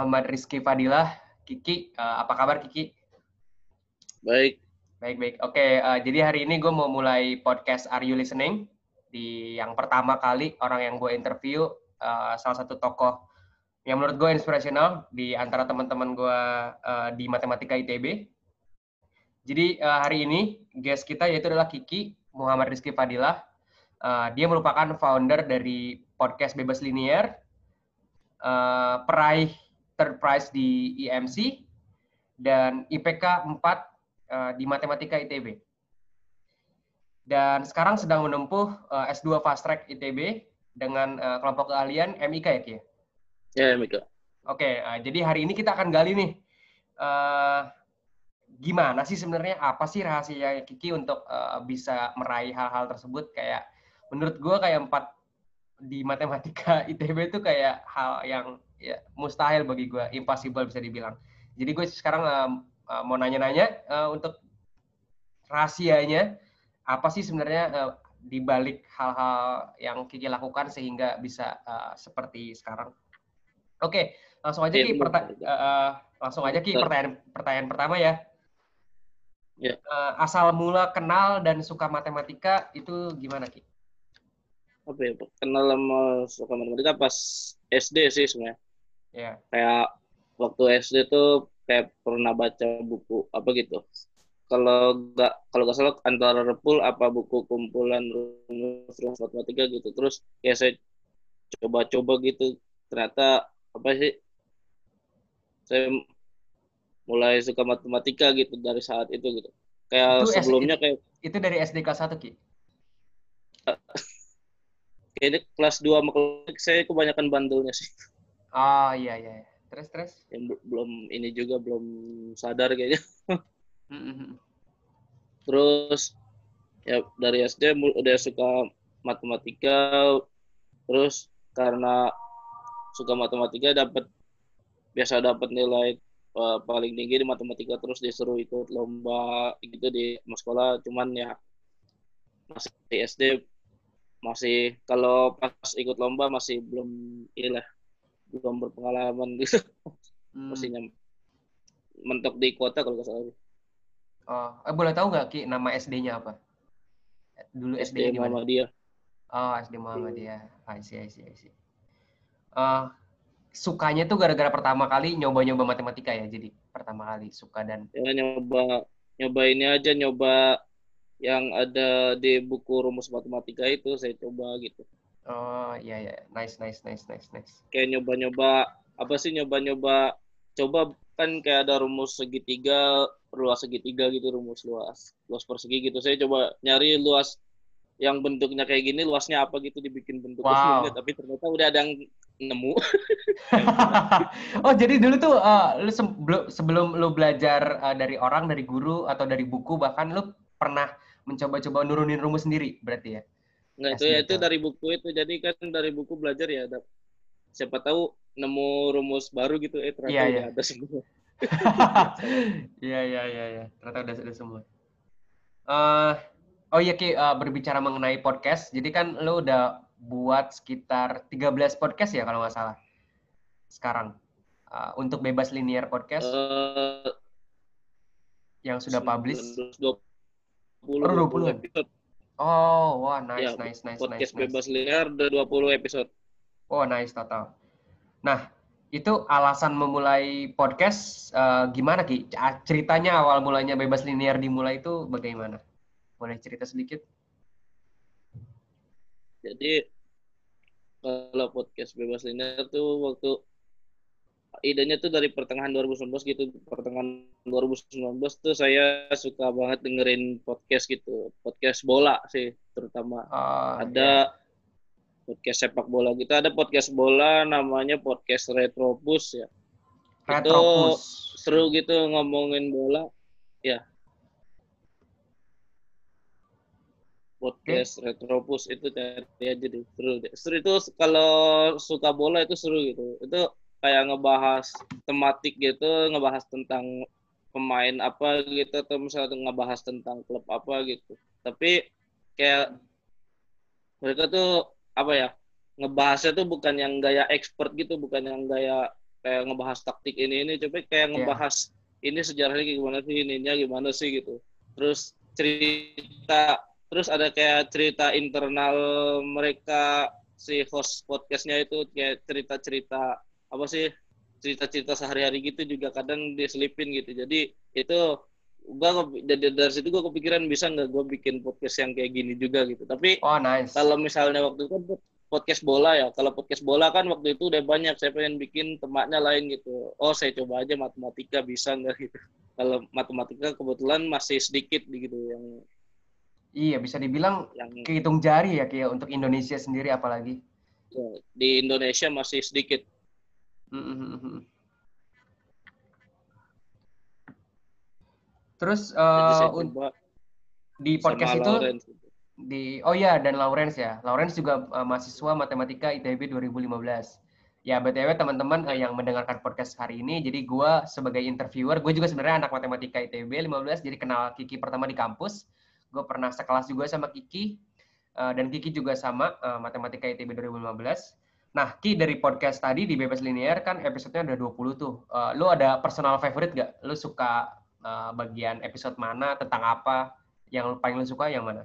Muhammad Rizky Fadilah. Kiki, uh, apa kabar Kiki? Baik. Baik, baik. Oke, uh, jadi hari ini gue mau mulai podcast Are You Listening? Di yang pertama kali orang yang gue interview, uh, salah satu tokoh yang menurut gue inspirational di antara teman-teman gue uh, di Matematika ITB. Jadi uh, hari ini guest kita yaitu adalah Kiki Muhammad Rizky Fadilah. Uh, dia merupakan founder dari podcast Bebas Linier, uh, peraih third prize di IMC, dan IPK 4 uh, di Matematika ITB. Dan sekarang sedang menempuh uh, S2 Fast Track ITB dengan uh, kelompok keahlian MIK ya, Ki? Ya, MIK. Oke, uh, jadi hari ini kita akan gali nih, uh, gimana sih sebenarnya, apa sih rahasia Kiki untuk uh, bisa meraih hal-hal tersebut? Kayak, menurut gue kayak empat di matematika ITB itu kayak hal yang ya, mustahil bagi gue, impossible bisa dibilang. Jadi gue sekarang uh, uh, mau nanya-nanya uh, untuk rahasianya apa sih sebenarnya uh, di balik hal-hal yang Kiki lakukan sehingga bisa uh, seperti sekarang. Oke, langsung aja Ki, perta uh, langsung aja Ki pertanyaan pertanyaan pertama ya. Ya. Uh, asal mula kenal dan suka matematika itu gimana Ki? Ya, kenal sama suka matematika pas SD sih sebenarnya. Ya. Kayak waktu SD tuh kayak pernah baca buku apa gitu. Kalau nggak kalau nggak salah antara repul apa buku kumpulan rumus rumus matematika gitu. Terus ya saya coba-coba gitu. Ternyata apa sih? Saya mulai suka matematika gitu dari saat itu gitu. Kayak Itu sebelumnya SD kayak Itu dari SD kelas 1 Ki? kayaknya kelas 2 sama kelas saya kebanyakan bandelnya sih. Oh iya iya. iya. Terus terus. Yang bel- belum ini juga belum sadar kayaknya. Mm-mm. Terus ya dari SD udah suka matematika terus karena suka matematika dapat biasa dapat nilai uh, paling tinggi di matematika terus disuruh ikut lomba gitu di sekolah cuman ya masih SD masih kalau pas ikut lomba masih belum inilah belum berpengalaman gitu Hmm. masih nyam, mentok di kota kalau nggak salah Oh, eh, boleh tahu nggak Ki nama SD-nya apa? Dulu SD-nya SD di mana? Muhammadiyah Oh, SD Muhammadiyah. I see, I see, I see. Eh, sukanya tuh gara-gara pertama kali nyoba-nyoba matematika ya, jadi pertama kali suka dan ya nyoba nyoba ini aja nyoba yang ada di buku rumus matematika itu saya coba gitu oh iya iya, nice nice nice nice nice. kayak nyoba-nyoba apa sih nyoba-nyoba coba kan kayak ada rumus segitiga luas segitiga gitu rumus luas luas persegi gitu saya coba nyari luas yang bentuknya kayak gini luasnya apa gitu dibikin bentuk Wow. segini, tapi ternyata udah ada yang nemu oh jadi dulu tuh eh, lu sebelum sebelum lu belajar eh, dari orang, dari guru atau dari buku bahkan lu pernah mencoba-coba nurunin rumus sendiri berarti ya? Nggak, itu ya itu dari buku itu. Jadi kan dari buku belajar ya ada siapa tahu nemu rumus baru gitu eh ternyata Iya, udah iya. ada semua. Iya iya iya iya. Ternyata udah udah semua. Eh, oh iya Ki, eh, berbicara mengenai podcast. Jadi kan lu udah buat sekitar 13 podcast ya kalau nggak salah. Sekarang Eh, untuk bebas linear podcast Eh, yang sudah publish. 20 Oh, 20. episode. Oh, wah nice Ya, nice nice Podcast nice. nice. bebas linear udah 20 episode. Oh, nice total. Nah, itu alasan memulai podcast eh, gimana Ki? Ceritanya awal mulanya bebas linear dimulai itu bagaimana? Boleh cerita sedikit? Jadi kalau podcast bebas linear tuh waktu idenya tuh dari pertengahan 2019 gitu. Pertengahan 2019 tuh saya suka banget dengerin podcast gitu. Podcast bola sih terutama. Oh, ada podcast sepak bola gitu. Ada podcast bola namanya podcast Retropus ya. Retropus. seru gitu ngomongin bola. Ya. Podcast Retropus itu cari aja deh. Seru deh. Seru itu kalau suka bola itu seru gitu. Itu kayak ngebahas tematik gitu ngebahas tentang pemain apa gitu atau misalnya ngebahas tentang klub apa gitu. Tapi kayak mereka tuh apa ya ngebahasnya tuh bukan yang gaya expert gitu bukan yang gaya kayak ngebahas taktik ini ini. Coba kayak Iya. ngebahas ini sejarahnya kayak gimana sih ininya gimana sih gitu. Terus cerita terus ada kayak cerita internal mereka si host podcastnya itu kayak cerita-cerita apa sih cerita-cerita sehari-hari gitu juga kadang diselipin gitu. Jadi itu gua nge- jadi dari situ gua kepikiran bisa nggak gua bikin podcast yang kayak gini juga gitu. Tapi Oh, nice. kalau misalnya waktu itu kan podcast bola ya. Kalau podcast bola kan waktu itu udah banyak saya pengen bikin temaknya lain gitu. Oh saya coba aja matematika bisa nggak gitu. Kalau matematika kebetulan masih sedikit gitu yang Iya, bisa dibilang yang kehitung jari ya kayak untuk Indonesia sendiri apalagi. ya, di Indonesia masih sedikit Terus jadi eh, saya un- coba di podcast itu Lawrence di oh ya dan Lawrence ya. Lawrence juga eh, mahasiswa matematika ITB 2015. Ya BTW teman-teman eh, yang mendengarkan podcast hari ini, jadi gua sebagai interviewer, gue juga sebenarnya anak matematika ITB 15, jadi kenal Kiki pertama di kampus. Gue pernah sekelas juga sama Kiki, eh, dan Kiki juga sama eh, matematika ITB 2015. Nah, Ki dari podcast tadi di Bebas Linear kan episodenya ada 20 tuh. Eh, lu ada personal favorite gak? Lu suka eh, bagian episode mana, tentang apa? Yang lu- paling lu suka yang mana?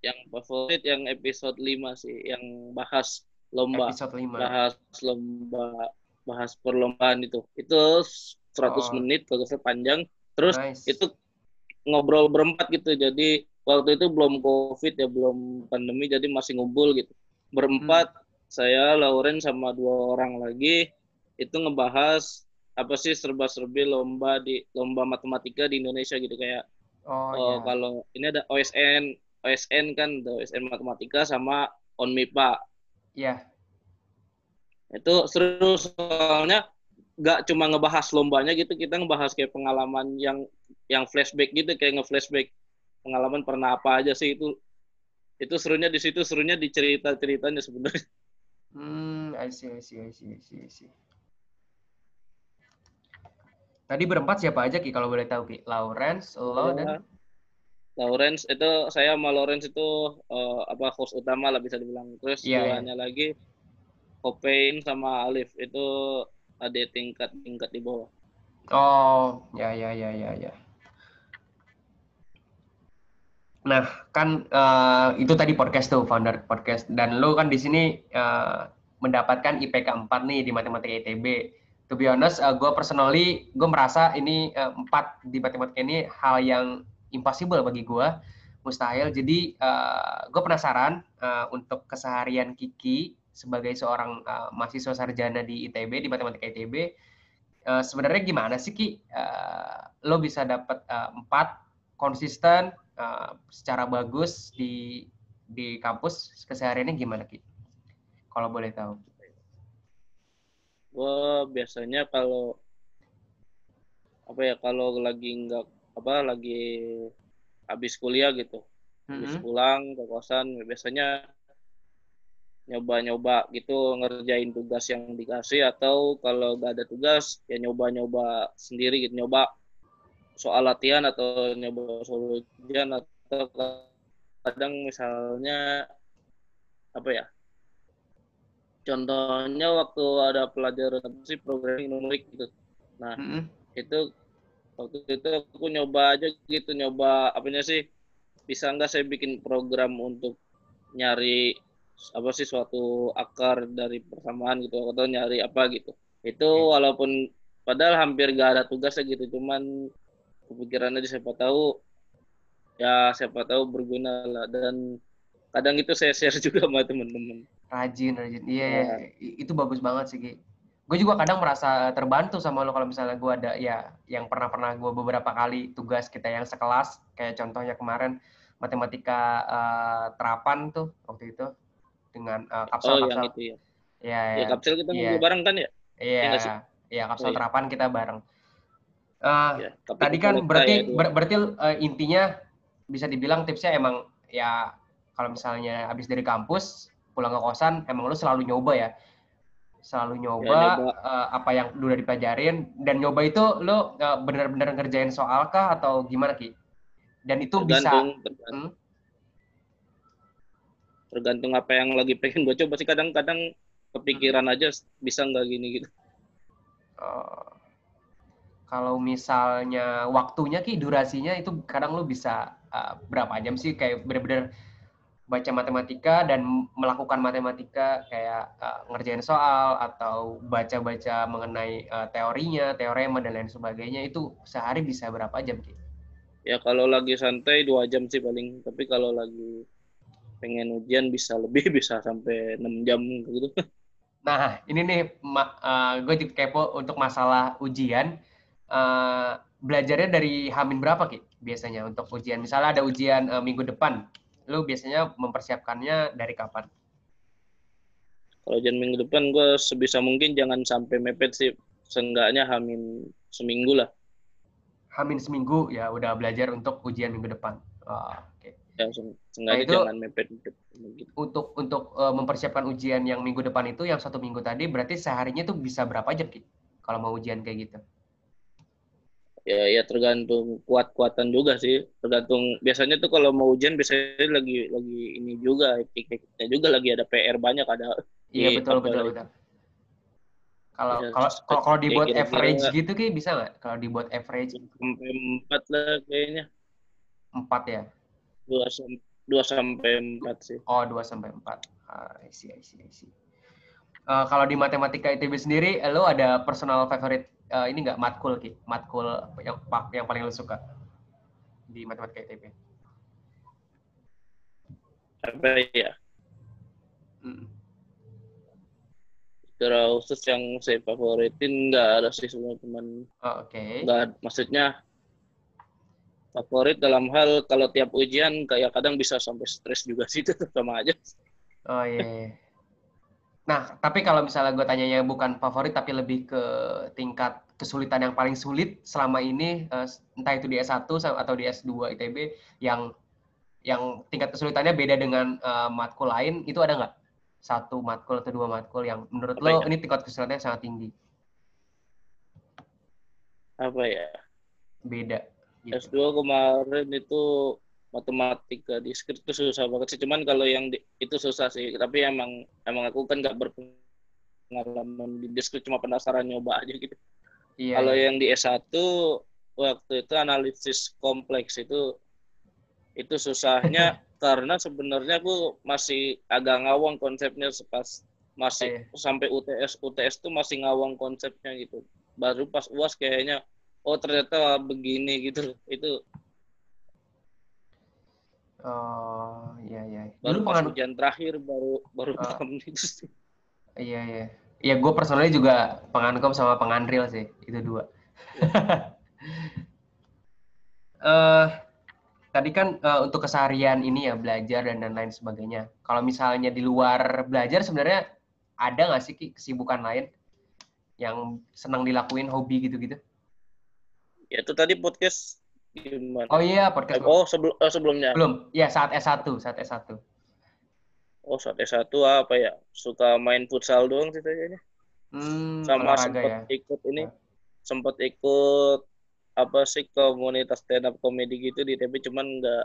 yang favorit yang episode 5 sih yang bahas lomba Episode 5. bahas lomba bahas perlombaan itu itu 100 Oh. menit kalau panjang terus Nice. itu ngobrol berempat gitu jadi waktu itu belum covid ya belum pandemi jadi masih ngumpul gitu berempat Hmm. saya Lauren sama dua orang lagi itu ngebahas apa sih serba-serbi lomba di lomba matematika di Indonesia gitu kayak Oh, oh, ya. kalau ini ada OSN OSN kan ada OSN matematika sama ONMIPA Iya. itu seru soalnya nggak cuma ngebahas lombanya gitu kita ngebahas kayak pengalaman yang yang flashback gitu kayak nge-flashback pengalaman pernah apa aja sih itu itu serunya di situ serunya di cerita ceritanya sebenarnya. Hmm, I see, I see, I see, I see, I see. Tadi berempat siapa aja Ki kalau boleh tahu Ki? Lawrence, lo dan? Lawrence itu saya sama Lawrence itu eh, apa host utama lah bisa dibilang. Terus Iya, duanya lagi Kopain sama Alif. Itu ada tingkat tingkat di bawah. Oh, ya, ya, ya, ya, ya. Nah, kan eh, itu tadi podcast tuh, founder podcast. Dan lo kan di sini eh, mendapatkan IPK 4 nih di Matematika ITB. To be honest, gue personally, gue merasa ini eh, 4 di Matematika ini hal yang impossible bagi gue. Mustahil. Jadi, gue penasaran eh, untuk keseharian Kiki sebagai seorang eh, mahasiswa sarjana di ITB, di Matematika ITB, eh, sebenarnya gimana sih Ki? Eh, lo bisa dapat eh, empat konsisten eh, secara bagus di di kampus kesehariannya gimana Ki? Kalau boleh tahu. gue biasanya kalau apa ya kalau lagi nggak apa lagi habis kuliah gitu habis Mhm. pulang ke kosan biasanya nyoba-nyoba gitu ngerjain tugas yang dikasih atau kalau nggak ada tugas ya nyoba-nyoba sendiri gitu nyoba soal latihan atau nyoba soal ujian atau kadang misalnya apa ya contohnya waktu ada pelajaran apa sih programming numerik gitu. Nah Mhm. itu waktu itu aku nyoba aja gitu nyoba apanya sih bisa nggak saya bikin program untuk nyari apa sih suatu akar dari persamaan gitu atau nyari apa gitu. Itu walaupun padahal hampir gak ada tugasnya gitu cuman kepikiran aja siapa tahu ya siapa tahu berguna lah dan kadang itu saya share juga sama teman-teman Rajin, rajin. Iya, Ya. iya. I- itu bagus banget sih Ki. Gue juga kadang merasa terbantu sama lo kalau misalnya gue ada ya yang pernah-pernah gue beberapa kali tugas kita yang sekelas kayak contohnya kemarin matematika eh, terapan tuh waktu itu dengan eh, kapsel oh yang kapsel. itu ya Iya, ya iya. kapsel kita Iya. ngobrol bareng kan ya Iya, iya kapsel Oh, iya. terapan kita bareng. Eh, Ya, tapi tadi kan berarti ya, ber- berarti eh, intinya bisa dibilang tipsnya emang ya kalau misalnya habis dari kampus pulang ke kosan emang lu selalu nyoba ya selalu nyoba, Ya, nyoba. eh, apa yang udah dipelajarin dan nyoba itu lu eh, bener-bener ngerjain soal kah atau gimana ki dan itu bisa tergantung tergantung, Hmm? tergantung apa yang lagi pengen gue coba sih kadang-kadang kepikiran aja bisa nggak gini gitu. Oh. Kalau misalnya waktunya ki durasinya itu kadang lu bisa uh, berapa jam sih kayak bener-bener baca matematika dan melakukan matematika kayak uh, ngerjain soal atau baca-baca mengenai uh, teorinya, teorema dan lain sebagainya itu sehari bisa berapa jam ki? Ya kalau lagi santai dua jam sih paling, tapi kalau lagi pengen ujian bisa lebih bisa sampai 6 jam gitu. Nah, ini nih uh, gue kepo untuk masalah ujian. Uh, belajarnya dari Hamin berapa Ki biasanya untuk ujian? Misalnya ada ujian uh, minggu depan, lu biasanya mempersiapkannya dari kapan? Kalau ujian minggu depan gue sebisa mungkin jangan sampai mepet sih. Seenggaknya Hamin seminggu lah. Hamin seminggu ya udah belajar untuk ujian minggu depan. Oh, Oke. Okay. Ya, nah, itu jangan mepet. mepet gitu. Untuk untuk uh, mempersiapkan ujian yang minggu depan itu yang satu minggu tadi berarti seharinya tuh bisa berapa jam Ki? Kalau mau ujian kayak gitu? Ya ya tergantung kuat-kuatan juga sih. Tergantung biasanya tuh kalau mau ujian biasanya lagi lagi ini juga ya juga lagi ada PR banyak ada. Iya betul betul betul. Kalau ya, kalau kalau dibuat kira -kira average gak, gitu Ki bisa nggak? Kalau dibuat average sampai empat lah kayaknya. Empat ya? Dua sampai dua sampai empat sih. Oh, dua sampai empat. Ah, I see, I see, I see. Uh, kalau di matematika ITB sendiri, lo ada personal favorite uh, ini nggak matkul ki? Matkul yang yang paling lo suka di matematika ITB? Apa ya? Hmm. Secara khusus yang saya favoritin nggak ada sih semua teman. Oh, Oke. Okay. Nggak, maksudnya favorit dalam hal kalau tiap ujian kayak kadang bisa sampai stres juga sih itu sama aja. Oh iya. Yeah. Nah, tapi kalau misalnya gue tanyanya bukan favorit tapi lebih ke tingkat kesulitan yang paling sulit selama ini eh, entah itu di S1 atau di S2 ITB yang yang tingkat kesulitannya beda dengan uh, matkul lain itu ada nggak? Satu matkul atau dua matkul yang menurut Apa lo ya? ini tingkat kesulitannya sangat tinggi? Apa ya? Beda. Gitu. S2 kemarin itu matematika di skrip itu susah banget sih. Cuman kalau yang di, itu susah sih. Tapi emang emang aku kan nggak berpengalaman di diskrit cuma penasaran nyoba aja gitu. Iya, kalau iya. yang di S1 waktu itu analisis kompleks itu itu susahnya karena sebenarnya aku masih agak ngawang konsepnya pas masih iya. sampai UTS UTS tuh masih ngawang konsepnya gitu. Baru pas UAS kayaknya oh ternyata begini gitu itu oh iya iya. Baru pas pengan... ujian terakhir baru baru uh, paham itu iya iya. Iya gue personalnya juga pengankom sama pengandril sih itu dua. Uh, tadi kan uh, untuk keseharian ini ya belajar dan lain lain sebagainya. Kalau misalnya di luar belajar sebenarnya ada nggak sih kesibukan lain yang senang dilakuin hobi gitu-gitu? Ya itu tadi podcast gimana? Oh iya, podcast. Oh, sebelum oh, sebelumnya. Belum. Ya, saat S1, saat S1. Oh, saat S1 apa ya? Suka main futsal doang sih kayaknya. Hmm, Sama sempat ya? ikut ini. Ya. Sempat ikut apa sih komunitas stand up comedy gitu di TV cuman nggak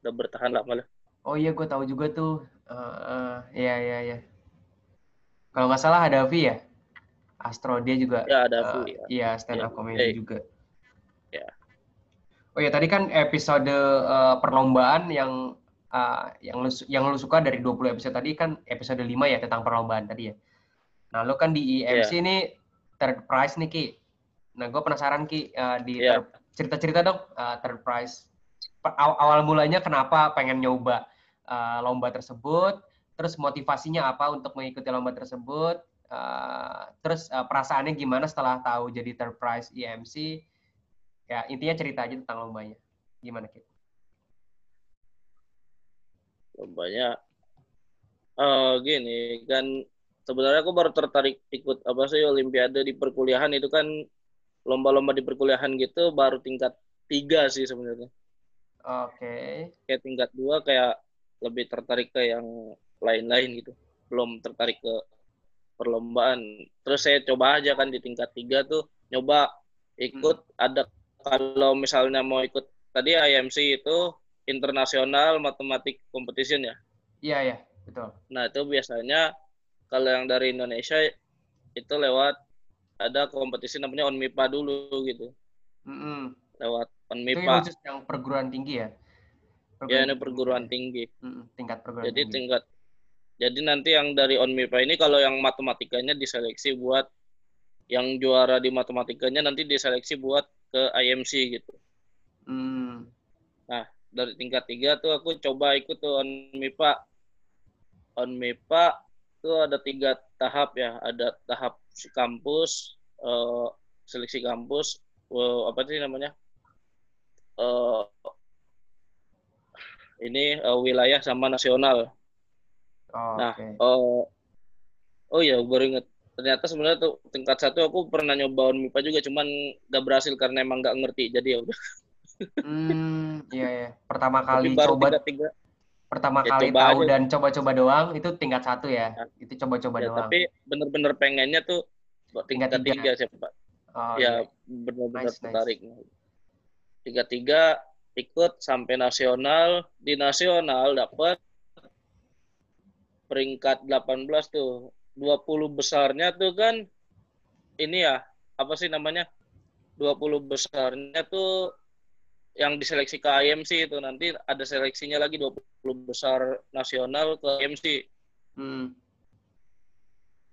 nggak bertahan lama lah. Oh iya, gue tahu juga tuh. Uh, uh, iya iya iya. Kalau nggak salah ada Vi ya? Astro dia juga. Ya ada Vi. Uh, ya. Iya stand up ya. comedy hey. juga. Oh ya tadi kan episode uh, perlombaan yang uh, yang lu yang lu suka dari 20 episode tadi kan episode 5 ya tentang perlombaan tadi ya. Nah, lu kan di IMC yeah. ini third prize nih Ki. Nah, gue penasaran Ki uh, di yeah. cerita-cerita dong uh, third prize. Awal, awal mulanya kenapa pengen nyoba uh, lomba tersebut? Terus motivasinya apa untuk mengikuti lomba tersebut? Uh, terus uh, perasaannya gimana setelah tahu jadi third prize IMC? Ya intinya cerita aja tentang lombanya. Gimana kita lombanya uh, gini kan sebenarnya aku baru tertarik ikut apa sih olimpiade di perkuliahan itu kan lomba-lomba di perkuliahan gitu baru tingkat tiga sih sebenarnya. Oke. Okay. kayak tingkat dua kayak lebih tertarik ke yang lain-lain gitu. Belum tertarik ke perlombaan. Terus saya coba aja kan di tingkat tiga tuh nyoba ikut hmm. ada kalau misalnya mau ikut tadi IMC itu internasional matematik competition ya? Iya, iya, betul. Nah, itu biasanya kalau yang dari Indonesia itu lewat ada kompetisi namanya ONMIPA dulu gitu. Mm -hmm. Lewat Itu ONMIPA. yang khusus yang perguruan tinggi ya? Ya ini perguruan tinggi. Mm, tingkat perguruan Jadi tinggi. tingkat jadi nanti yang dari ONMIPA ini kalau yang matematikanya diseleksi buat yang juara di matematikanya nanti diseleksi buat ke IMC gitu. Hmm. Dari tingkat tiga tuh aku coba ikut tuh ONMIPA. ONMIPA tuh ada tiga tahap ya. Ada tahap kampus, eh, seleksi kampus, eh, apa sih namanya? Eh, ini eh, wilayah sama nasional. Oh, Nah, oke. oh, oh ya baru inget. Ternyata sebenarnya tuh tingkat satu aku pernah nyoba MIPA juga, cuman gak berhasil karena emang gak ngerti. Jadi ya udah. Hmm, iya ya. Pertama Tapi kali baru coba, tingkat tiga. pertama Ya, kali coba tahu aja. dan coba-coba doang itu tingkat satu ya. Ya. Itu coba-coba Ya, doang. tapi bener-bener pengennya tuh tingkat, Tingkat tiga. tiga siapa? Oh, ya iya. benar-benar Nice, nice. tertarik. Tingkat tiga ikut sampai nasional. Di nasional dapat peringkat 18 tuh. 20 besarnya tuh kan ini ya, apa sih namanya? 20 besarnya tuh yang diseleksi ke IMC itu nanti ada seleksinya lagi 20 besar nasional ke IMC. Hmm.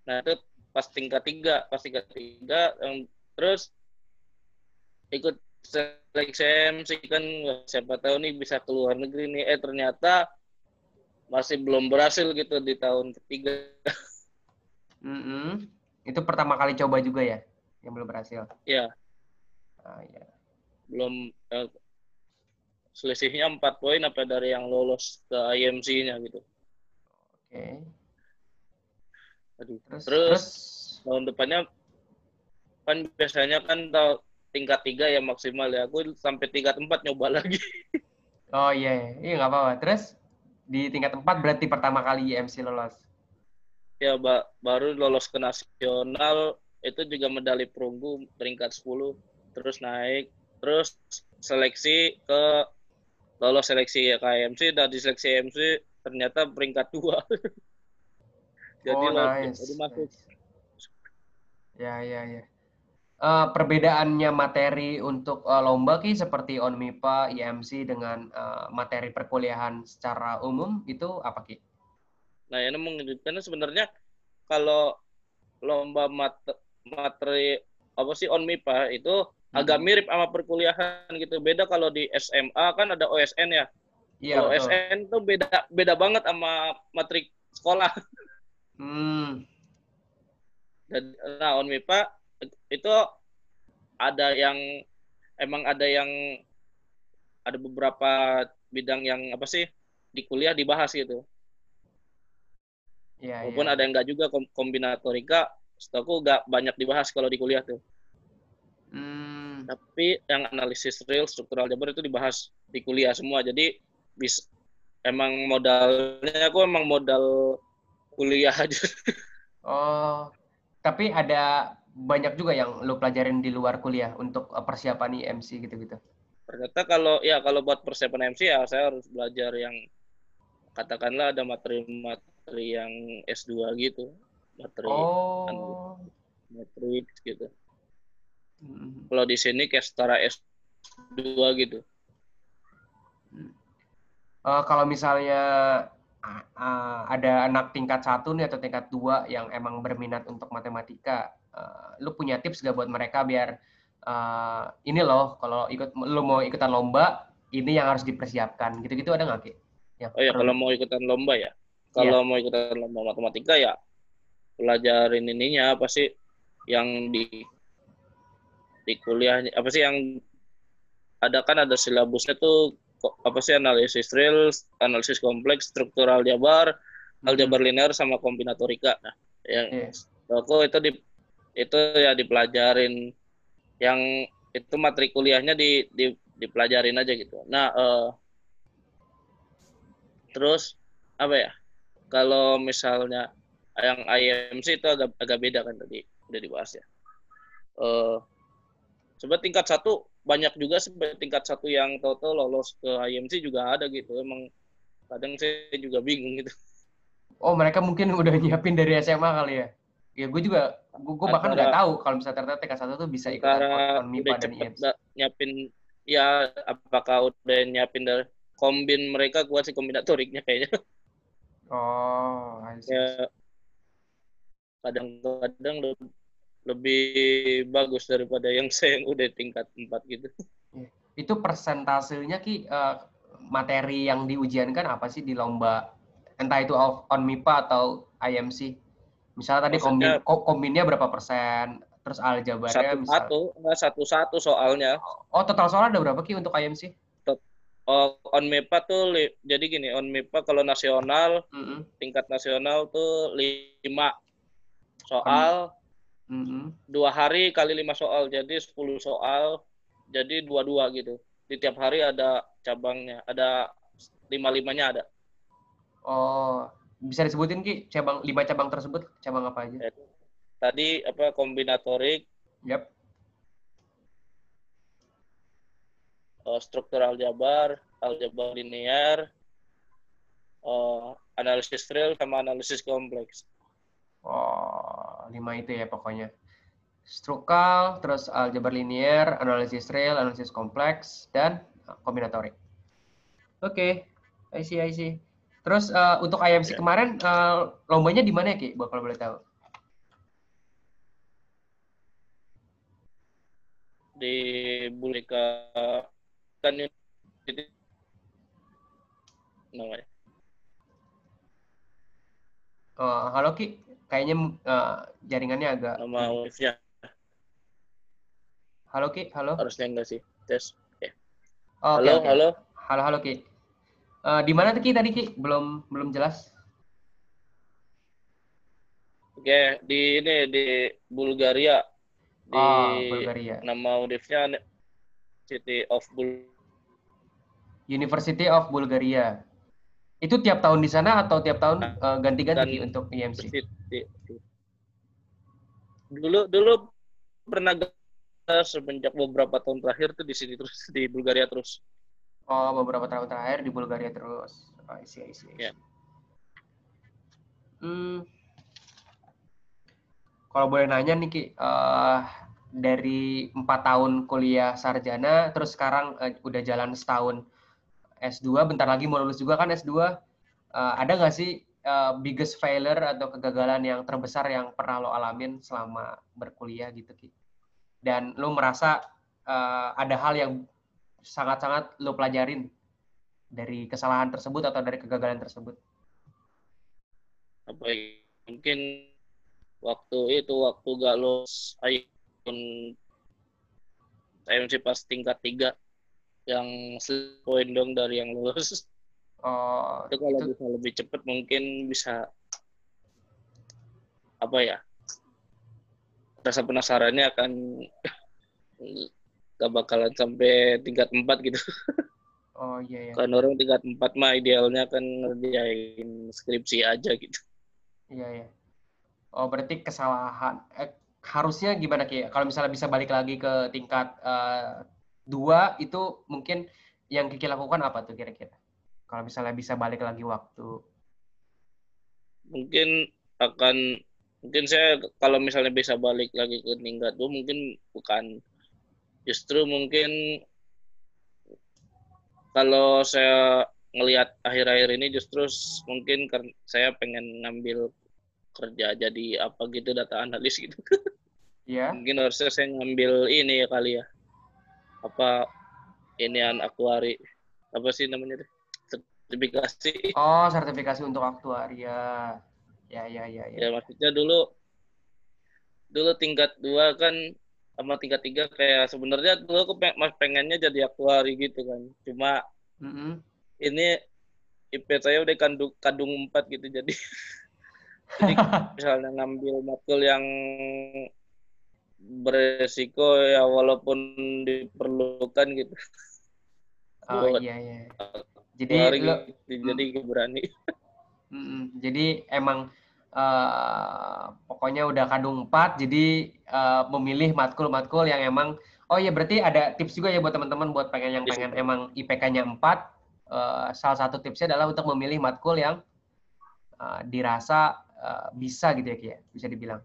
Nah itu pas tingkat tiga, pas tingkat tiga, yang terus ikut seleksi MC kan siapa tahu nih bisa keluar negeri nih. Eh ternyata masih belum berhasil gitu di tahun ketiga. Mm-mm. Itu pertama kali coba juga ya, yang belum berhasil. Ya Ah, iya. belum eh, selisihnya empat poin apa dari yang lolos ke IMC-nya gitu. Oke. Aduh. Terus, Terus tahun depannya kan biasanya kan tingkat tiga ya maksimal ya. Aku sampai tingkat empat nyoba lagi. oh iya, iya. iya nggak apa-apa. Terus di tingkat empat berarti pertama kali IMC lolos. Ya ba- baru lolos ke nasional itu juga medali perunggu peringkat 10 terus naik terus seleksi ke lolos seleksi ya KMC dan di seleksi MC ternyata peringkat dua jadi oh, nice. jadi masuk nice. Ya, ya, ya. Eh, perbedaannya materi untuk eh, lomba ki seperti ONMIPA, IMC dengan eh, materi perkuliahan secara umum itu apa ki? Nah ini mengejutkan sebenarnya kalau lomba mat- materi apa sih on MIPA itu agak Hmm. mirip sama perkuliahan gitu beda kalau di SMA kan ada OSN ya Iya, kalau. OSN tuh beda beda banget sama matrik sekolah Hmm, Dan nah on MIPA itu ada yang emang ada yang ada beberapa bidang yang apa sih di kuliah dibahas gitu. Iya, Walaupun iya. ada yang enggak juga kom- kombinatorika, setahu nggak banyak dibahas kalau di kuliah tuh. Hmm, Tapi yang analisis real struktural Jabar itu dibahas di kuliah semua. Jadi bis emang modalnya aku emang modal kuliah aja. oh, tapi ada banyak juga yang lo pelajarin di luar kuliah untuk eh, persiapan IMC gitu-gitu. Ternyata kalau ya kalau buat persiapan MC ya saya harus belajar yang katakanlah ada materi-materi yang S2 gitu. Materi Oh, matrix gitu. Hmm. Kalau di sini kayak setara S2 gitu. Eh, kalau misalnya ah, ada anak tingkat satu nih atau tingkat dua yang emang berminat untuk matematika, eh, lu punya tips gak buat mereka biar eh, ini loh kalau ikut lu mau ikutan lomba ini yang harus dipersiapkan gitu-gitu ada nggak ki? Yang Oh ya kalau mau ikutan lomba ya. Kalau mau ikutan lomba matematika ya pelajarin ininya apa sih yang di di kuliah apa sih yang ada kan ada silabusnya tuh apa sih analisis real, analisis kompleks, struktural jabar, aljabar linear sama kombinatorika. Nah, yang Iya. aku itu di itu ya dipelajarin yang itu materi kuliahnya di, di dipelajarin aja gitu. Nah, eh, terus apa ya? Kalau misalnya yang IMC itu agak agak beda kan tadi udah dibahas ya. Eh, coba tingkat satu banyak juga sih tingkat satu yang tahu-tahu lolos ke IMC juga ada gitu. Emang kadang saya juga bingung gitu. Oh mereka mungkin udah nyiapin dari SMA kali ya? Ya gue juga, gue, bahkan nggak tahu kalau misalnya ternyata TK1 tuh bisa ikut MIPA dan IEMS. nyiapin, ya apakah udah nyiapin dari kombin mereka kuat sih kombinatoriknya kayaknya. Oh, ya, kadang-kadang lebih bagus daripada yang saya yang udah tingkat 4 gitu. Iya. Itu persentasenya Ki, uh, materi yang diujiankan apa sih di lomba entah itu on MIPA atau IMC? Misalnya tadi kombin, kombinnya berapa persen, terus aljabarnya satu satu enggak satu satu soalnya. Oh total soal ada berapa ki untuk IMC? Oh, on MIPA tuh jadi gini, on MIPA kalau nasional mm -hmm. tingkat nasional tuh lima soal mm -hmm. dua hari kali lima soal jadi sepuluh soal jadi dua dua gitu. Di tiap hari ada cabangnya, ada lima limanya ada. Oh, bisa disebutin Ki cabang lima cabang tersebut cabang apa aja? Tadi apa kombinatorik? Yap. Uh, struktur aljabar, aljabar linear, uh, analisis real sama analisis kompleks. Oh, lima itu ya pokoknya. Strukal, terus aljabar linear, analisis real, analisis kompleks, dan kombinatorik. Oke, okay. I see, I see. Terus uh, untuk IMC yeah. kemarin uh, lombanya di mana ya Ki? Kalau boleh tahu. Di Bulika kan namanya. Oh, halo Ki. Kayaknya uh, jaringannya agak nama wave-nya. Halo Ki, halo. Harusnya enggak sih. Tes. Okay. Oh, halo, okay, okay. halo. Halo, halo Ki. Uh, di mana tuh Ki tadi Ki? Belum belum jelas. Oke, di ini di Bulgaria. Di oh, Bulgaria. Nama UNIF-nya City of Bul University of Bulgaria. Itu tiap tahun di sana atau tiap tahun uh, ganti-ganti uh, untuk IMC? Dulu dulu pernah semenjak beberapa tahun terakhir tuh di sini terus di Bulgaria terus. Oh, beberapa tahun terakhir di Bulgaria terus. Oh, isi, isi. Yeah. Hmm. Kalau boleh nanya nih Ki, uh, dari empat tahun kuliah sarjana, terus sekarang uh, udah jalan setahun S2, bentar lagi mau lulus juga kan S2. Uh, eh, ada nggak sih uh, biggest failure atau kegagalan yang terbesar yang pernah lo alamin selama berkuliah gitu Ki? Dan lo merasa uh, ada hal yang sangat-sangat lo pelajarin dari kesalahan tersebut atau dari kegagalan tersebut? Apa ya? mungkin waktu itu waktu gak lulus masih pas tingkat tiga yang poin dong dari yang lulus. Oh, itu kalau itu... bisa lebih cepat mungkin bisa apa ya rasa penasarannya akan gak bakalan sampai tingkat empat gitu. Oh iya iya. Kan orang tingkat empat mah idealnya kan ngerjain skripsi aja gitu. Iya iya. Oh berarti kesalahan eh, harusnya gimana Ki? Kalau misalnya bisa balik lagi ke tingkat uh, dua itu mungkin yang Kiki lakukan apa tuh kira-kira? Kalau misalnya bisa balik lagi waktu. Mungkin akan mungkin saya kalau misalnya bisa balik lagi ke tingkat dua mungkin bukan justru mungkin kalau saya ngelihat akhir-akhir ini justru mungkin saya pengen ngambil kerja jadi apa gitu data analis gitu. Iya. Mungkin harusnya saya ngambil ini ya kali ya. Apa inian akuari apa sih namanya deh? Sertifikasi. Oh, sertifikasi untuk aktuaria. Ya, ya, ya, ya. Ya maksudnya dulu dulu tingkat dua kan sama tingkat tiga kayak sebenarnya dulu aku mas pengennya jadi aktuari gitu kan cuma mm -hmm. ini IP saya udah kandung kandung empat gitu jadi jadi misalnya ngambil matkul yang beresiko ya walaupun diperlukan gitu. Oh iya iya. Jadi lo, gitu, jadi berani. Mm, jadi emang uh, pokoknya udah kandung empat jadi uh, memilih matkul-matkul yang emang oh iya berarti ada tips juga ya buat teman-teman buat pengen yang pengen emang IPK-nya empat uh, salah satu tipsnya adalah untuk memilih matkul yang uh, dirasa uh, bisa gitu ya Ki ya, bisa dibilang.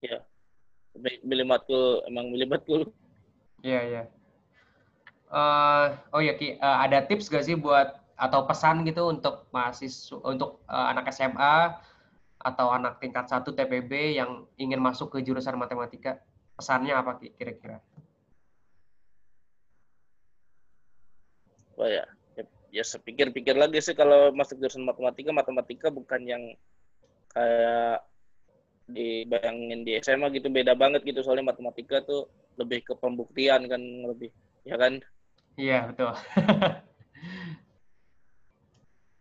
Ya, milih matkul emang milih matkul. Iya iya. Uh, oh ya Ki, uh, ada tips gak sih buat atau pesan gitu untuk mahasiswa untuk uh, anak SMA atau anak tingkat satu TPB yang ingin masuk ke jurusan matematika? Pesannya apa kira-kira? Oh ya, ya, ya sepikir-pikir lagi sih kalau masuk jurusan matematika, matematika bukan yang kayak dibayangin di SMA gitu beda banget gitu soalnya matematika tuh lebih ke pembuktian kan lebih ya kan? Iya betul.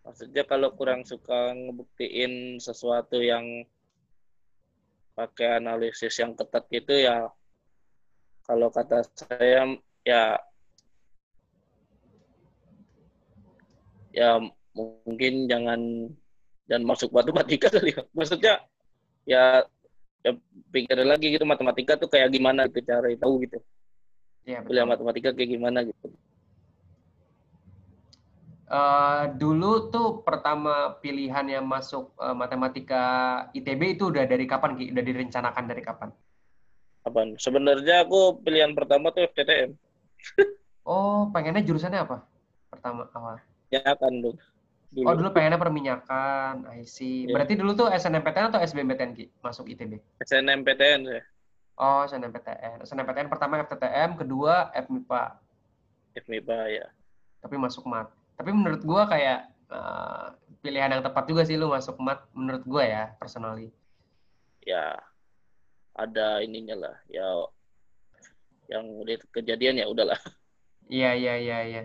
maksudnya kalau kurang suka ngebuktiin sesuatu yang pakai analisis yang ketat gitu ya kalau kata saya ya ya mungkin jangan dan masuk matematika kali ya. Maksudnya ya ya pikir lagi gitu matematika tuh kayak gimana gitu cara tahu gitu. Iya, Kuliah matematika kayak gimana gitu. Uh, dulu tuh pertama pilihan yang masuk uh, matematika ITB itu udah dari kapan Ki? Udah direncanakan dari kapan? Apaan? Sebenarnya aku pilihan pertama tuh FTTM. oh, pengennya jurusannya apa? Pertama awal. Ya kan dulu. Dulu. Oh, dulu pengennya perminyakan. I see. Yeah. Berarti dulu tuh SNMPTN atau SBMPTN Ki masuk ITB? SNMPTN ya. Oh, SNMPTN. SNMPTN pertama FTTM, kedua FMIPA. FMIPA ya. Tapi masuk mat tapi menurut gue kayak uh, pilihan yang tepat juga sih lu masuk mat menurut gue ya personally ya ada ininya lah ya yang udah kejadian ya udahlah iya iya iya iya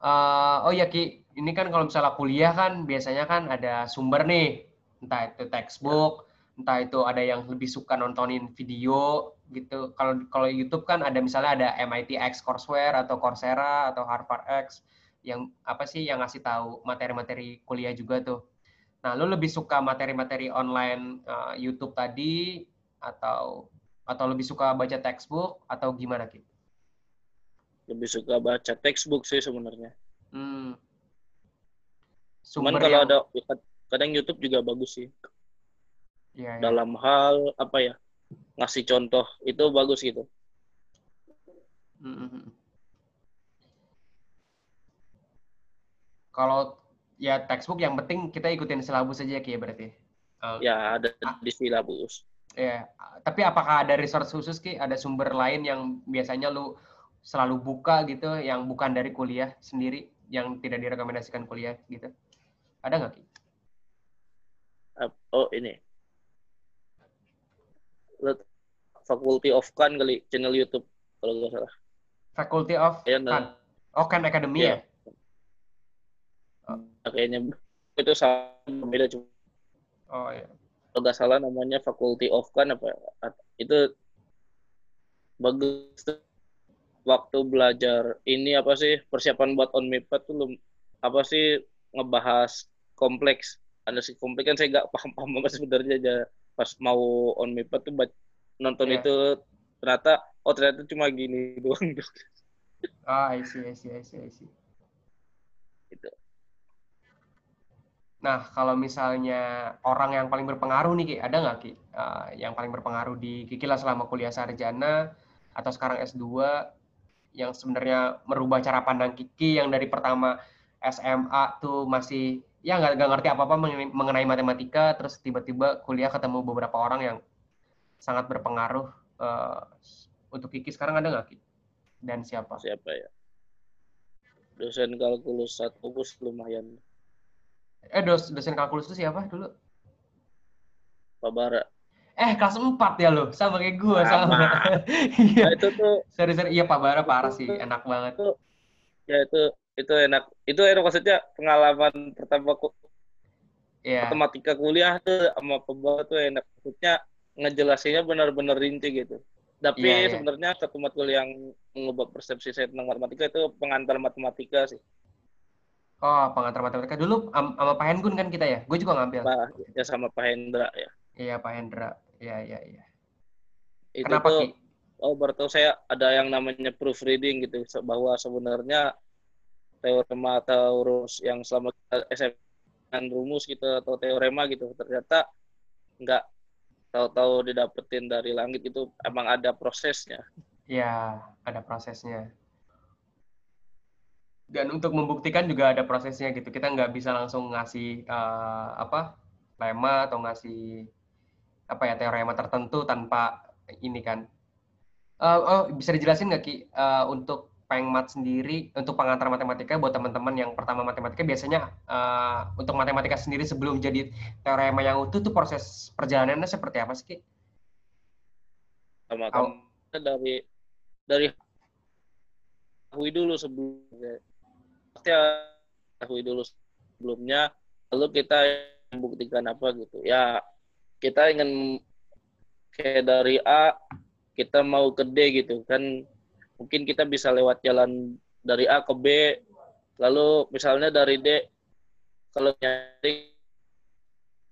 uh, oh ya ki ini kan kalau misalnya kuliah kan biasanya kan ada sumber nih entah itu textbook entah itu ada yang lebih suka nontonin video gitu kalau kalau YouTube kan ada misalnya ada MIT X Courseware atau Coursera atau Harvard X yang apa sih yang ngasih tahu materi-materi kuliah juga tuh. Nah, lu lebih suka materi-materi online uh, YouTube tadi atau atau lebih suka baca textbook atau gimana Ki? Lebih suka baca textbook sih sebenarnya. Hmm. Cuman kalau yang... ada kadang YouTube juga bagus sih. Ya, ya. Dalam hal apa ya? ngasih contoh itu bagus gitu. Hmm. hmm, hmm. kalau ya textbook yang penting kita ikutin silabus saja ya berarti. Uh, ya ada ah, di silabus. Ya, tapi apakah ada resource khusus ki? Ada sumber lain yang biasanya lu selalu buka gitu, yang bukan dari kuliah sendiri, yang tidak direkomendasikan kuliah gitu? Ada nggak ki? Oh ini, Faculty of Kan kali channel YouTube kalau nggak salah. Faculty of ya, Kan. Oh Kan Academy ya? ya? Nah, kayaknya itu sama beda cuma oh iya kalau nggak salah namanya Faculty of kan apa itu bagus waktu belajar ini apa sih persiapan buat on mipet tuh apa sih ngebahas kompleks. Ada sih kompleks kan saya nggak paham paham apa sebenarnya aja pas mau on mipet tuh nonton yeah. itu ternyata oh ternyata cuma gini doang ah I see I see I see I see. Itu Nah, kalau misalnya orang yang paling berpengaruh nih, Ki, ada nggak, Ki, uh, yang paling berpengaruh di Kiki lah selama kuliah sarjana atau sekarang S2 yang sebenarnya merubah cara pandang Kiki yang dari pertama SMA tuh masih ya nggak ngerti apa-apa mengenai matematika, terus tiba-tiba kuliah ketemu beberapa orang yang sangat berpengaruh uh, untuk Kiki sekarang ada nggak, Ki? Dan siapa? Siapa ya? Dosen kalkulus satu lumayan Eh dos, dosen kalkulus itu siapa dulu? Pak Bara. Eh kelas 4 ya lo, sama kayak gue sama. Iya. nah, itu tuh seri seri iya Pak Bara parah sih, enak banget. Itu, ya itu itu enak. Itu enak maksudnya pengalaman pertama aku yeah. matematika kuliah tuh sama Pak Bara tuh enak. Maksudnya ngejelasinnya benar-benar rinci gitu. Tapi yeah, yeah. sebenarnya satu matkul yang mengubah persepsi saya tentang matematika itu pengantar matematika sih. Oh, pengantar matematika. Dulu sama Pak Hendgun kan kita ya? Gue juga ngambil. Ya sama Pak Hendra ya. Iya, Pak Hendra. Iya, iya, iya. Itu Kenapa, tuh, Ki? Oh, berarti saya ada yang namanya proofreading gitu. Bahwa sebenarnya teorema atau rumus yang selama kita SMA rumus gitu atau teorema gitu ternyata nggak tahu-tahu didapetin dari langit itu emang ada prosesnya. Ya, ada prosesnya. Dan untuk membuktikan juga ada prosesnya gitu. Kita nggak bisa langsung ngasih uh, apa lema atau ngasih apa ya teorema tertentu tanpa ini kan. Uh, oh, bisa dijelasin nggak Ki uh, untuk pengmat sendiri untuk pengantar matematika buat teman-teman yang pertama matematika biasanya uh, untuk matematika sendiri sebelum jadi teorema yang utuh tuh proses perjalanannya seperti apa sih Ki? Sama oh. dari dari tahu dulu sebelumnya pasti tahu dulu sebelumnya lalu kita membuktikan apa gitu ya kita ingin kayak dari A kita mau ke D gitu kan. Mungkin kita bisa lewat jalan dari A ke B. Lalu misalnya dari D kalau nyari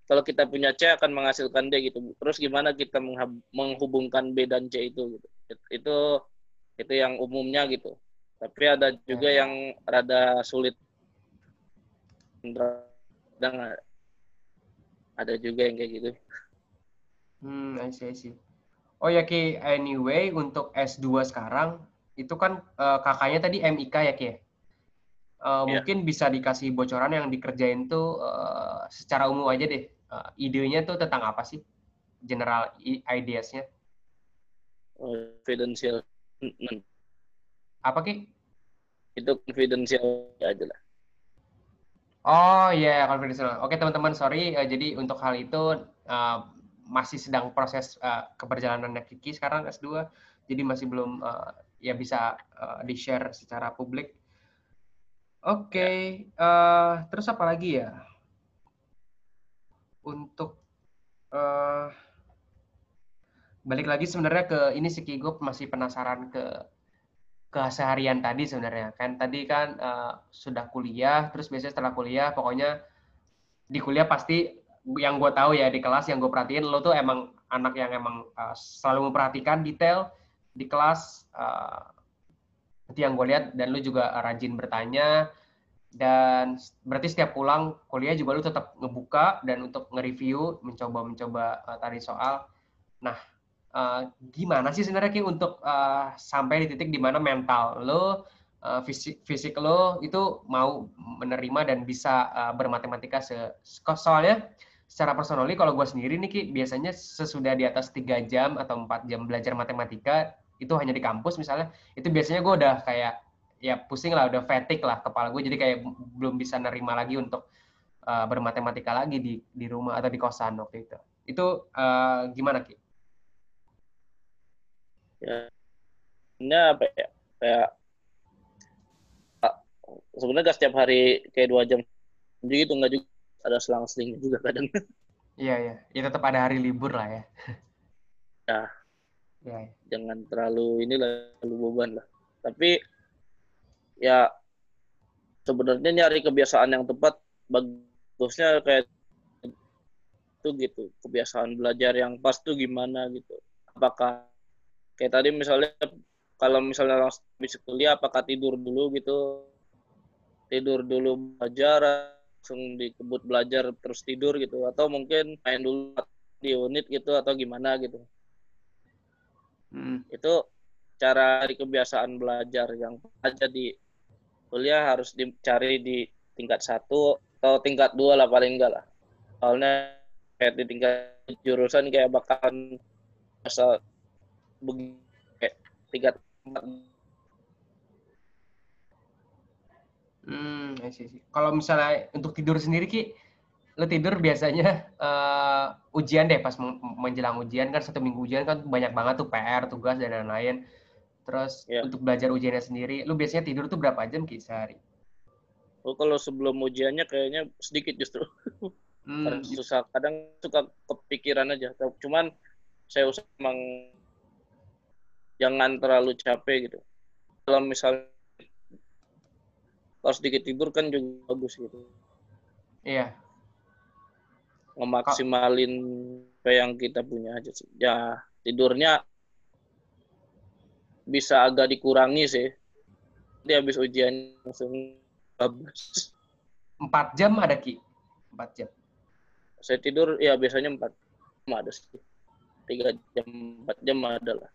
kalau kita punya C akan menghasilkan D gitu terus gimana kita menghubungkan B dan C itu gitu. Itu itu yang umumnya gitu. Tapi ada juga hmm. yang rada sulit ada juga yang kayak gitu hmm I see, I see. oh ya Ki anyway untuk S2 sekarang itu kan uh, kakaknya tadi MIK ya Ki uh, yeah. mungkin bisa dikasih bocoran yang dikerjain tuh uh, secara umum aja deh uh, idenya tuh tentang apa sih general ideasnya confidential apa Ki? Itu confidential aja lah. Oh iya, yeah, confidential. Oke teman-teman, sorry. Uh, jadi untuk hal itu uh, masih sedang proses uh, keberjalanannya Kiki sekarang S2. Jadi masih belum uh, ya bisa uh, di-share secara publik. Oke, okay. Ya. uh, terus apa lagi ya? Untuk uh, balik lagi sebenarnya ke ini si Kigo masih penasaran ke keseharian tadi sebenarnya. Kan tadi kan uh, sudah kuliah terus biasanya setelah kuliah pokoknya di kuliah pasti yang gue tahu ya di kelas yang gue perhatiin lo tuh emang anak yang emang uh, selalu memperhatikan detail di kelas uh, itu yang gue lihat dan lo juga rajin bertanya dan berarti setiap pulang kuliah juga lo tetap ngebuka dan untuk nge-review mencoba mencoba uh, tadi soal. Nah uh, gimana sih sebenarnya Ki untuk uh, sampai di titik di mana mental lo, uh, fisik, fisik lo itu mau menerima dan bisa uh, bermatematika se soalnya secara personally kalau gue sendiri nih Ki biasanya sesudah di atas tiga jam atau empat jam belajar matematika itu hanya di kampus misalnya itu biasanya gue udah kayak ya pusing lah udah fatigue lah kepala gue jadi kayak belum bisa nerima lagi untuk uh, bermatematika lagi di di rumah atau di kosan waktu itu itu uh, gimana Ki? Ya ini apa ya kayak sebenarnya gak setiap hari kayak dua jam gitu nggak juga ada selang-selingnya juga kadang. Iya iya. Ya tetap ada hari libur lah ya. Ya, ya, ya. jangan terlalu ini lalu beban lah. Tapi ya sebenarnya nyari kebiasaan yang tepat bagusnya kayak itu gitu. Kebiasaan belajar yang pas tuh gimana gitu. Apakah kayak tadi misalnya kalau misalnya langsung bisa kuliah apakah tidur dulu gitu? Tidur dulu belajar langsung dikebut belajar terus tidur gitu. Atau mungkin main dulu di unit gitu atau gimana gitu. Hmm. itu cara di kebiasaan belajar. Yang aja di kuliah harus dicari di tingkat satu atau tingkat dua lah paling enggak lah. Soalnya kayak di tingkat jurusan kayak bakalan asal tiga tempat Hmm, sih. Kalau misalnya untuk tidur sendiri ki, lo tidur biasanya uh, ujian deh pas menjelang ujian kan satu minggu ujian kan banyak banget tuh PR, tugas dan lain-lain. Terus yeah. untuk belajar ujiannya sendiri, lo biasanya tidur tuh berapa jam ki sehari? Oh kalau sebelum ujiannya kayaknya sedikit justru. Hmm. susah kadang suka kepikiran aja. Cuman saya usah emang jangan terlalu capek gitu kalau misalnya kalau sedikit tidur kan juga bagus gitu iya ngemaksimalin apa yang kita punya aja sih ya tidurnya bisa agak dikurangi sih dia habis ujian langsung Empat jam ada Ki? Empat jam. Saya tidur ya biasanya empat jam ada sih. Tiga jam, empat jam ada lah.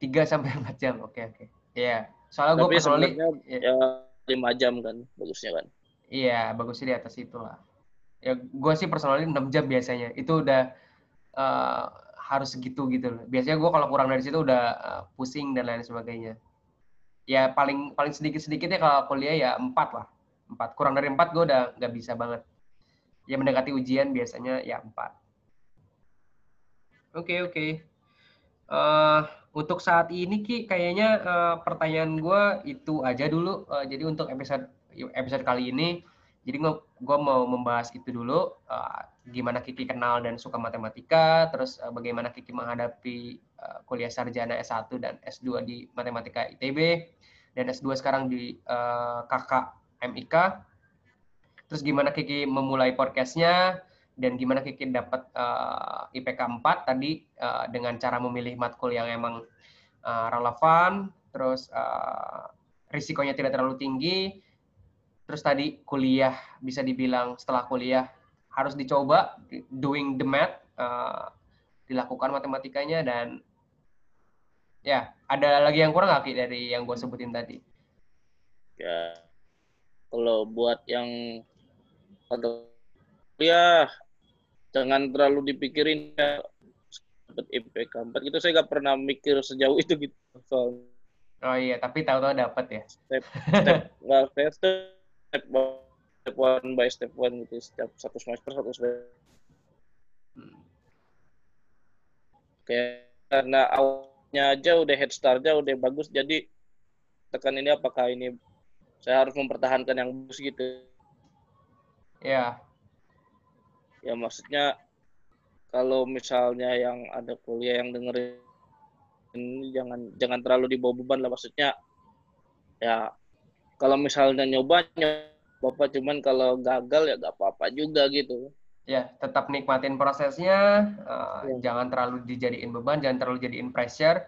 Tiga sampai empat jam, oke oke. Iya, soalnya gue personally, sebenarnya ya lima jam kan bagusnya kan. iya bagusnya di atas itu lah. Ya gue sih personally 6 jam biasanya. Itu udah eh, harus segitu gitu loh. Biasanya gue kalau kurang dari situ udah eh, pusing dan lain sebagainya. Ya paling paling sedikit sedikitnya kalau kuliah ya empat lah. Empat kurang dari empat gue udah nggak bisa banget. Ya mendekati ujian biasanya ya empat. Oke oke. Eh, untuk saat ini Ki kayaknya eh, pertanyaan gue itu aja dulu. Eh, jadi untuk episode episode kali ini, jadi gue mau membahas itu dulu. eh, gimana Kiki kenal dan suka matematika, terus eh, bagaimana Kiki menghadapi eh, kuliah sarjana S1 dan S2 di matematika ITB dan S2 sekarang di eh, kakak MIK. Terus gimana Kiki memulai podcastnya dan gimana Kiki dapat eh, IPK 4 tadi eh, dengan cara memilih matkul yang emang eh, relevan, terus eh, risikonya tidak terlalu tinggi. Terus tadi kuliah bisa dibilang setelah kuliah harus dicoba doing the math, eh, dilakukan matematikanya dan ya ada lagi yang kurang Ki dari yang gue sebutin tadi? Ya kalau buat yang untuk kuliah jangan terlalu dipikirin ya. Dapat IPK 4 gitu saya nggak pernah mikir sejauh itu gitu soal Oh iya, tapi tahu-tahu dapat ya. step step nggak step step step one by step one gitu setiap satu semester satu semester. Hmm. kayak karena awalnya aja udah head startnya udah bagus jadi tekan ini apakah ini saya harus mempertahankan yang bagus gitu. Ya, ya maksudnya kalau misalnya yang ada kuliah yang dengerin ini jangan jangan terlalu dibawa beban lah maksudnya ya kalau misalnya nyoba nyoba cuman kalau gagal ya gak apa-apa juga gitu ya tetap nikmatin prosesnya, eh, Ya. jangan terlalu dijadiin beban, jangan terlalu jadiin pressure.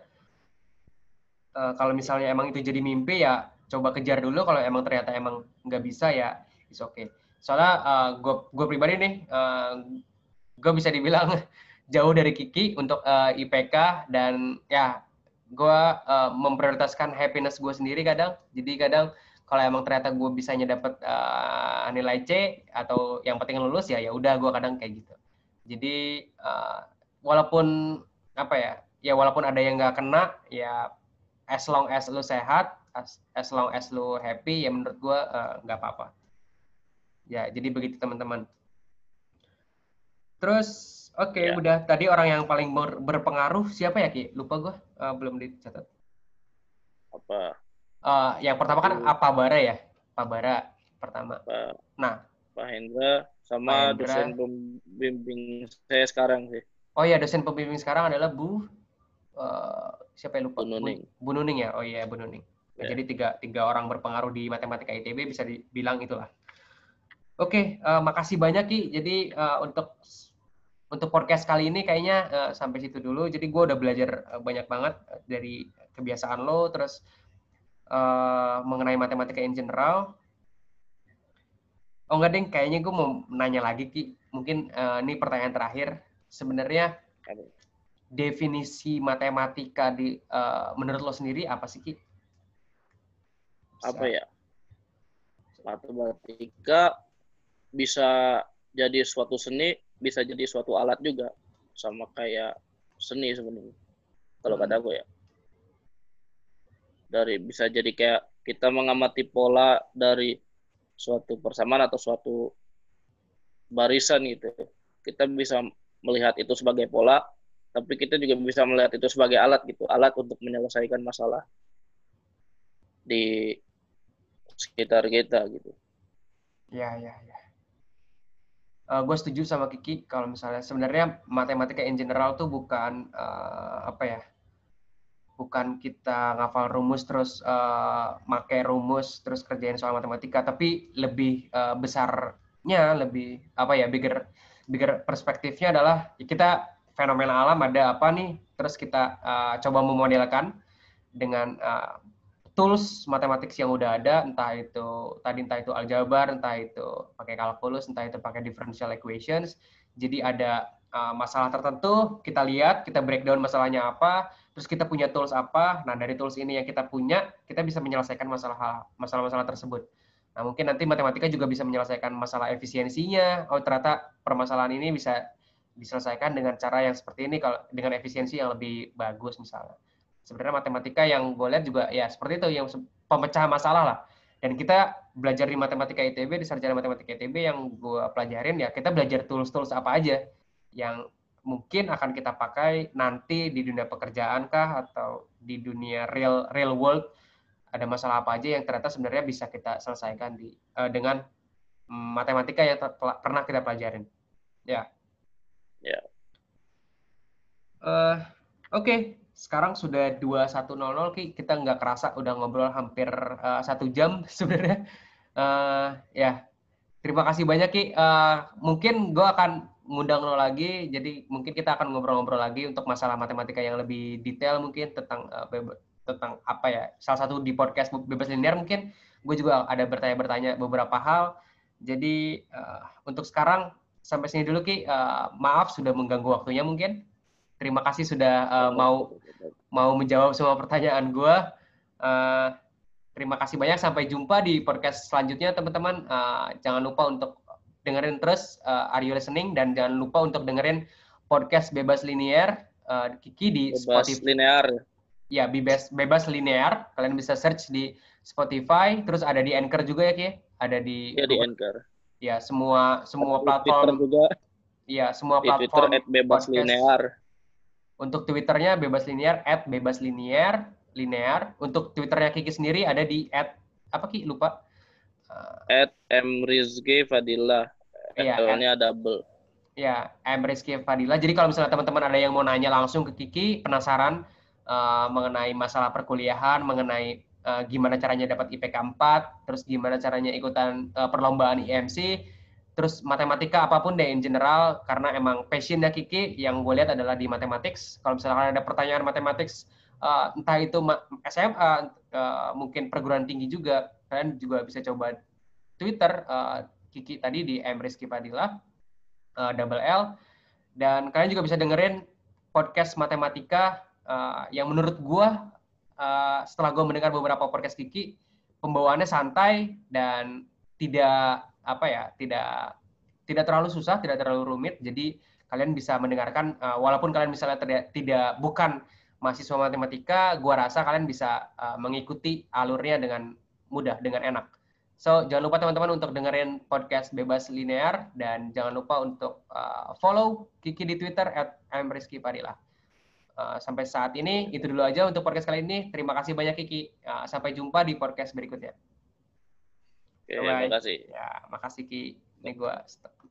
Eh, kalau misalnya emang itu jadi mimpi ya coba kejar dulu. Kalau emang ternyata emang nggak bisa ya it's okay. Soalnya gue gue pribadi nih, gue bisa dibilang jauh dari Kiki untuk eh, IPK dan ya gue memprioritaskan happiness gue sendiri kadang. Jadi kadang kalau emang ternyata gue bisanya dapat eh, nilai C atau yang penting lulus ya ya udah gue kadang kayak gitu. Jadi eh, walaupun apa ya ya walaupun ada yang nggak kena ya as long as lu sehat as, as long as lu happy ya menurut gue eh, nggak apa-apa. Ya jadi begitu teman-teman. Terus oke Ya. udah tadi orang yang paling ber- berpengaruh siapa ya Ki? Lupa gue Eh, belum dicatat. apa Eh, yang pertama kan apa bara ya? Pak Bara pertama. Pak Nah, Pak Hendra sama Pak Hendra. dosen pembimbing saya sekarang sih oh ya dosen pembimbing sekarang adalah Bu eh, siapa yang lupa? Bu Nuning. Bu, Bu Nuning ya. Oh iya Bu Nuning. Nah, Ya. Jadi tiga tiga orang berpengaruh di matematika ITB bisa dibilang itulah. Oke, eh, makasih banyak Ki. Jadi eh, untuk untuk podcast kali ini kayaknya eh, sampai situ dulu. Jadi gue udah belajar banyak banget dari kebiasaan lo, terus eh, mengenai matematika in general. Oh enggak deng, kayaknya gue mau nanya lagi Ki. Mungkin eh, ini pertanyaan terakhir. Sebenarnya definisi matematika di eh, menurut lo sendiri apa sih Ki? apa ya matematika bisa jadi suatu seni bisa jadi suatu alat juga. Sama kayak seni sebenarnya kalau Hmm. kata gue ya. Dari bisa jadi kayak kita mengamati pola dari suatu persamaan atau suatu barisan gitu. Kita bisa melihat itu sebagai pola tapi kita juga bisa melihat itu sebagai alat gitu. Alat untuk menyelesaikan masalah di sekitar kita gitu. Ya, ya, ya. Gue setuju sama Kiki kalau misalnya sebenarnya matematika in general tuh bukan eh, apa ya, bukan kita ngafal rumus terus eh, make rumus terus kerjain soal matematika, tapi lebih eh, besarnya, lebih apa ya, bigger bigger perspektifnya adalah ya kita fenomena alam ada apa nih, terus kita eh, coba memodelkan dengan eh, tools matematik yang udah ada, entah itu tadi entah itu aljabar, entah itu pakai kalkulus, entah itu pakai differential equations. Jadi ada uh, masalah tertentu, kita lihat, kita breakdown masalahnya apa, terus kita punya tools apa. Nah, dari tools ini yang kita punya, kita bisa menyelesaikan masalah masalah-masalah tersebut. Nah, mungkin nanti matematika juga bisa menyelesaikan masalah efisiensinya. Oh, ternyata permasalahan ini bisa diselesaikan dengan cara yang seperti ini kalau dengan efisiensi yang lebih bagus misalnya. Sebenarnya matematika yang gue lihat juga ya seperti itu yang pemecah masalah lah. Dan kita belajar di matematika ITB di sarjana matematika ITB yang gue pelajarin ya kita belajar tools-tools apa aja yang mungkin akan kita pakai nanti di dunia pekerjaan kah atau di dunia real real world ada masalah apa aja yang ternyata sebenarnya bisa kita selesaikan di uh, dengan matematika yang pernah kita pelajarin. Ya. Ya. Uh, Oke, okay. Sekarang sudah 21.00 Ki. Kita nggak kerasa udah ngobrol hampir uh, satu jam sebenarnya. Uh, ya, terima kasih banyak Ki. Uh, mungkin gue akan ngundang lo lagi, jadi mungkin kita akan ngobrol-ngobrol lagi untuk masalah matematika yang lebih detail mungkin tentang uh, tentang apa ya salah satu di podcast bebas linear mungkin gue juga ada bertanya-bertanya beberapa hal jadi uh, untuk sekarang sampai sini dulu ki uh, maaf sudah mengganggu waktunya mungkin terima kasih sudah uh, mau mau menjawab semua pertanyaan gue uh, terima kasih banyak sampai jumpa di podcast selanjutnya teman-teman uh, jangan lupa untuk dengerin terus uh, Are You Listening dan jangan lupa untuk dengerin podcast bebas linear uh, Kiki di bebas Spotify. linear ya bebas bebas linear. Kalian bisa search di Spotify, terus ada di Anchor juga ya Ki? Ada di Ya di Anchor. Ya, semua semua platform Twitter juga. Iya, semua di platform Twitter bebas podcast. linear. Untuk Twitternya bebas linear at bebas linear linear. Untuk Twitternya Kiki sendiri ada di at apa Ki? Lupa. Uh, at mrizky fadillah. Iya, at, double. Ya, M Rizky Fadila. Jadi kalau misalnya teman-teman ada yang mau nanya langsung ke Kiki, penasaran, uh, mengenai masalah perkuliahan, mengenai uh, gimana caranya dapat IPK 4, terus gimana caranya ikutan uh, perlombaan IMC, terus matematika apa pun deh in general karena emang passionnya Kiki yang gue lihat adalah di matematik. Kalau misalnya ada pertanyaan matematik uh, entah itu SMA uh, mungkin perguruan tinggi juga kalian juga bisa coba Twitter uh, Kiki tadi di M Rizky Padilla uh, double L dan kalian juga bisa dengerin podcast matematika uh, yang menurut gue uh, setelah gue mendengar beberapa podcast Kiki pembawaannya santai dan tidak apa ya tidak tidak terlalu susah tidak terlalu rumit jadi kalian bisa mendengarkan uh, walaupun kalian misalnya tidak, tidak bukan mahasiswa matematika gue rasa kalian bisa uh, mengikuti alurnya dengan mudah dengan enak so jangan lupa teman-teman untuk dengerin podcast bebas linear dan jangan lupa untuk uh, follow Kiki di Twitter at Padilla. Uh, sampai saat ini itu dulu aja untuk podcast kali ini. Terima kasih banyak Kiki. Uh, sampai jumpa di podcast berikutnya. Oke, terima kasih. Ya, makasih Ki. Ini gua stop.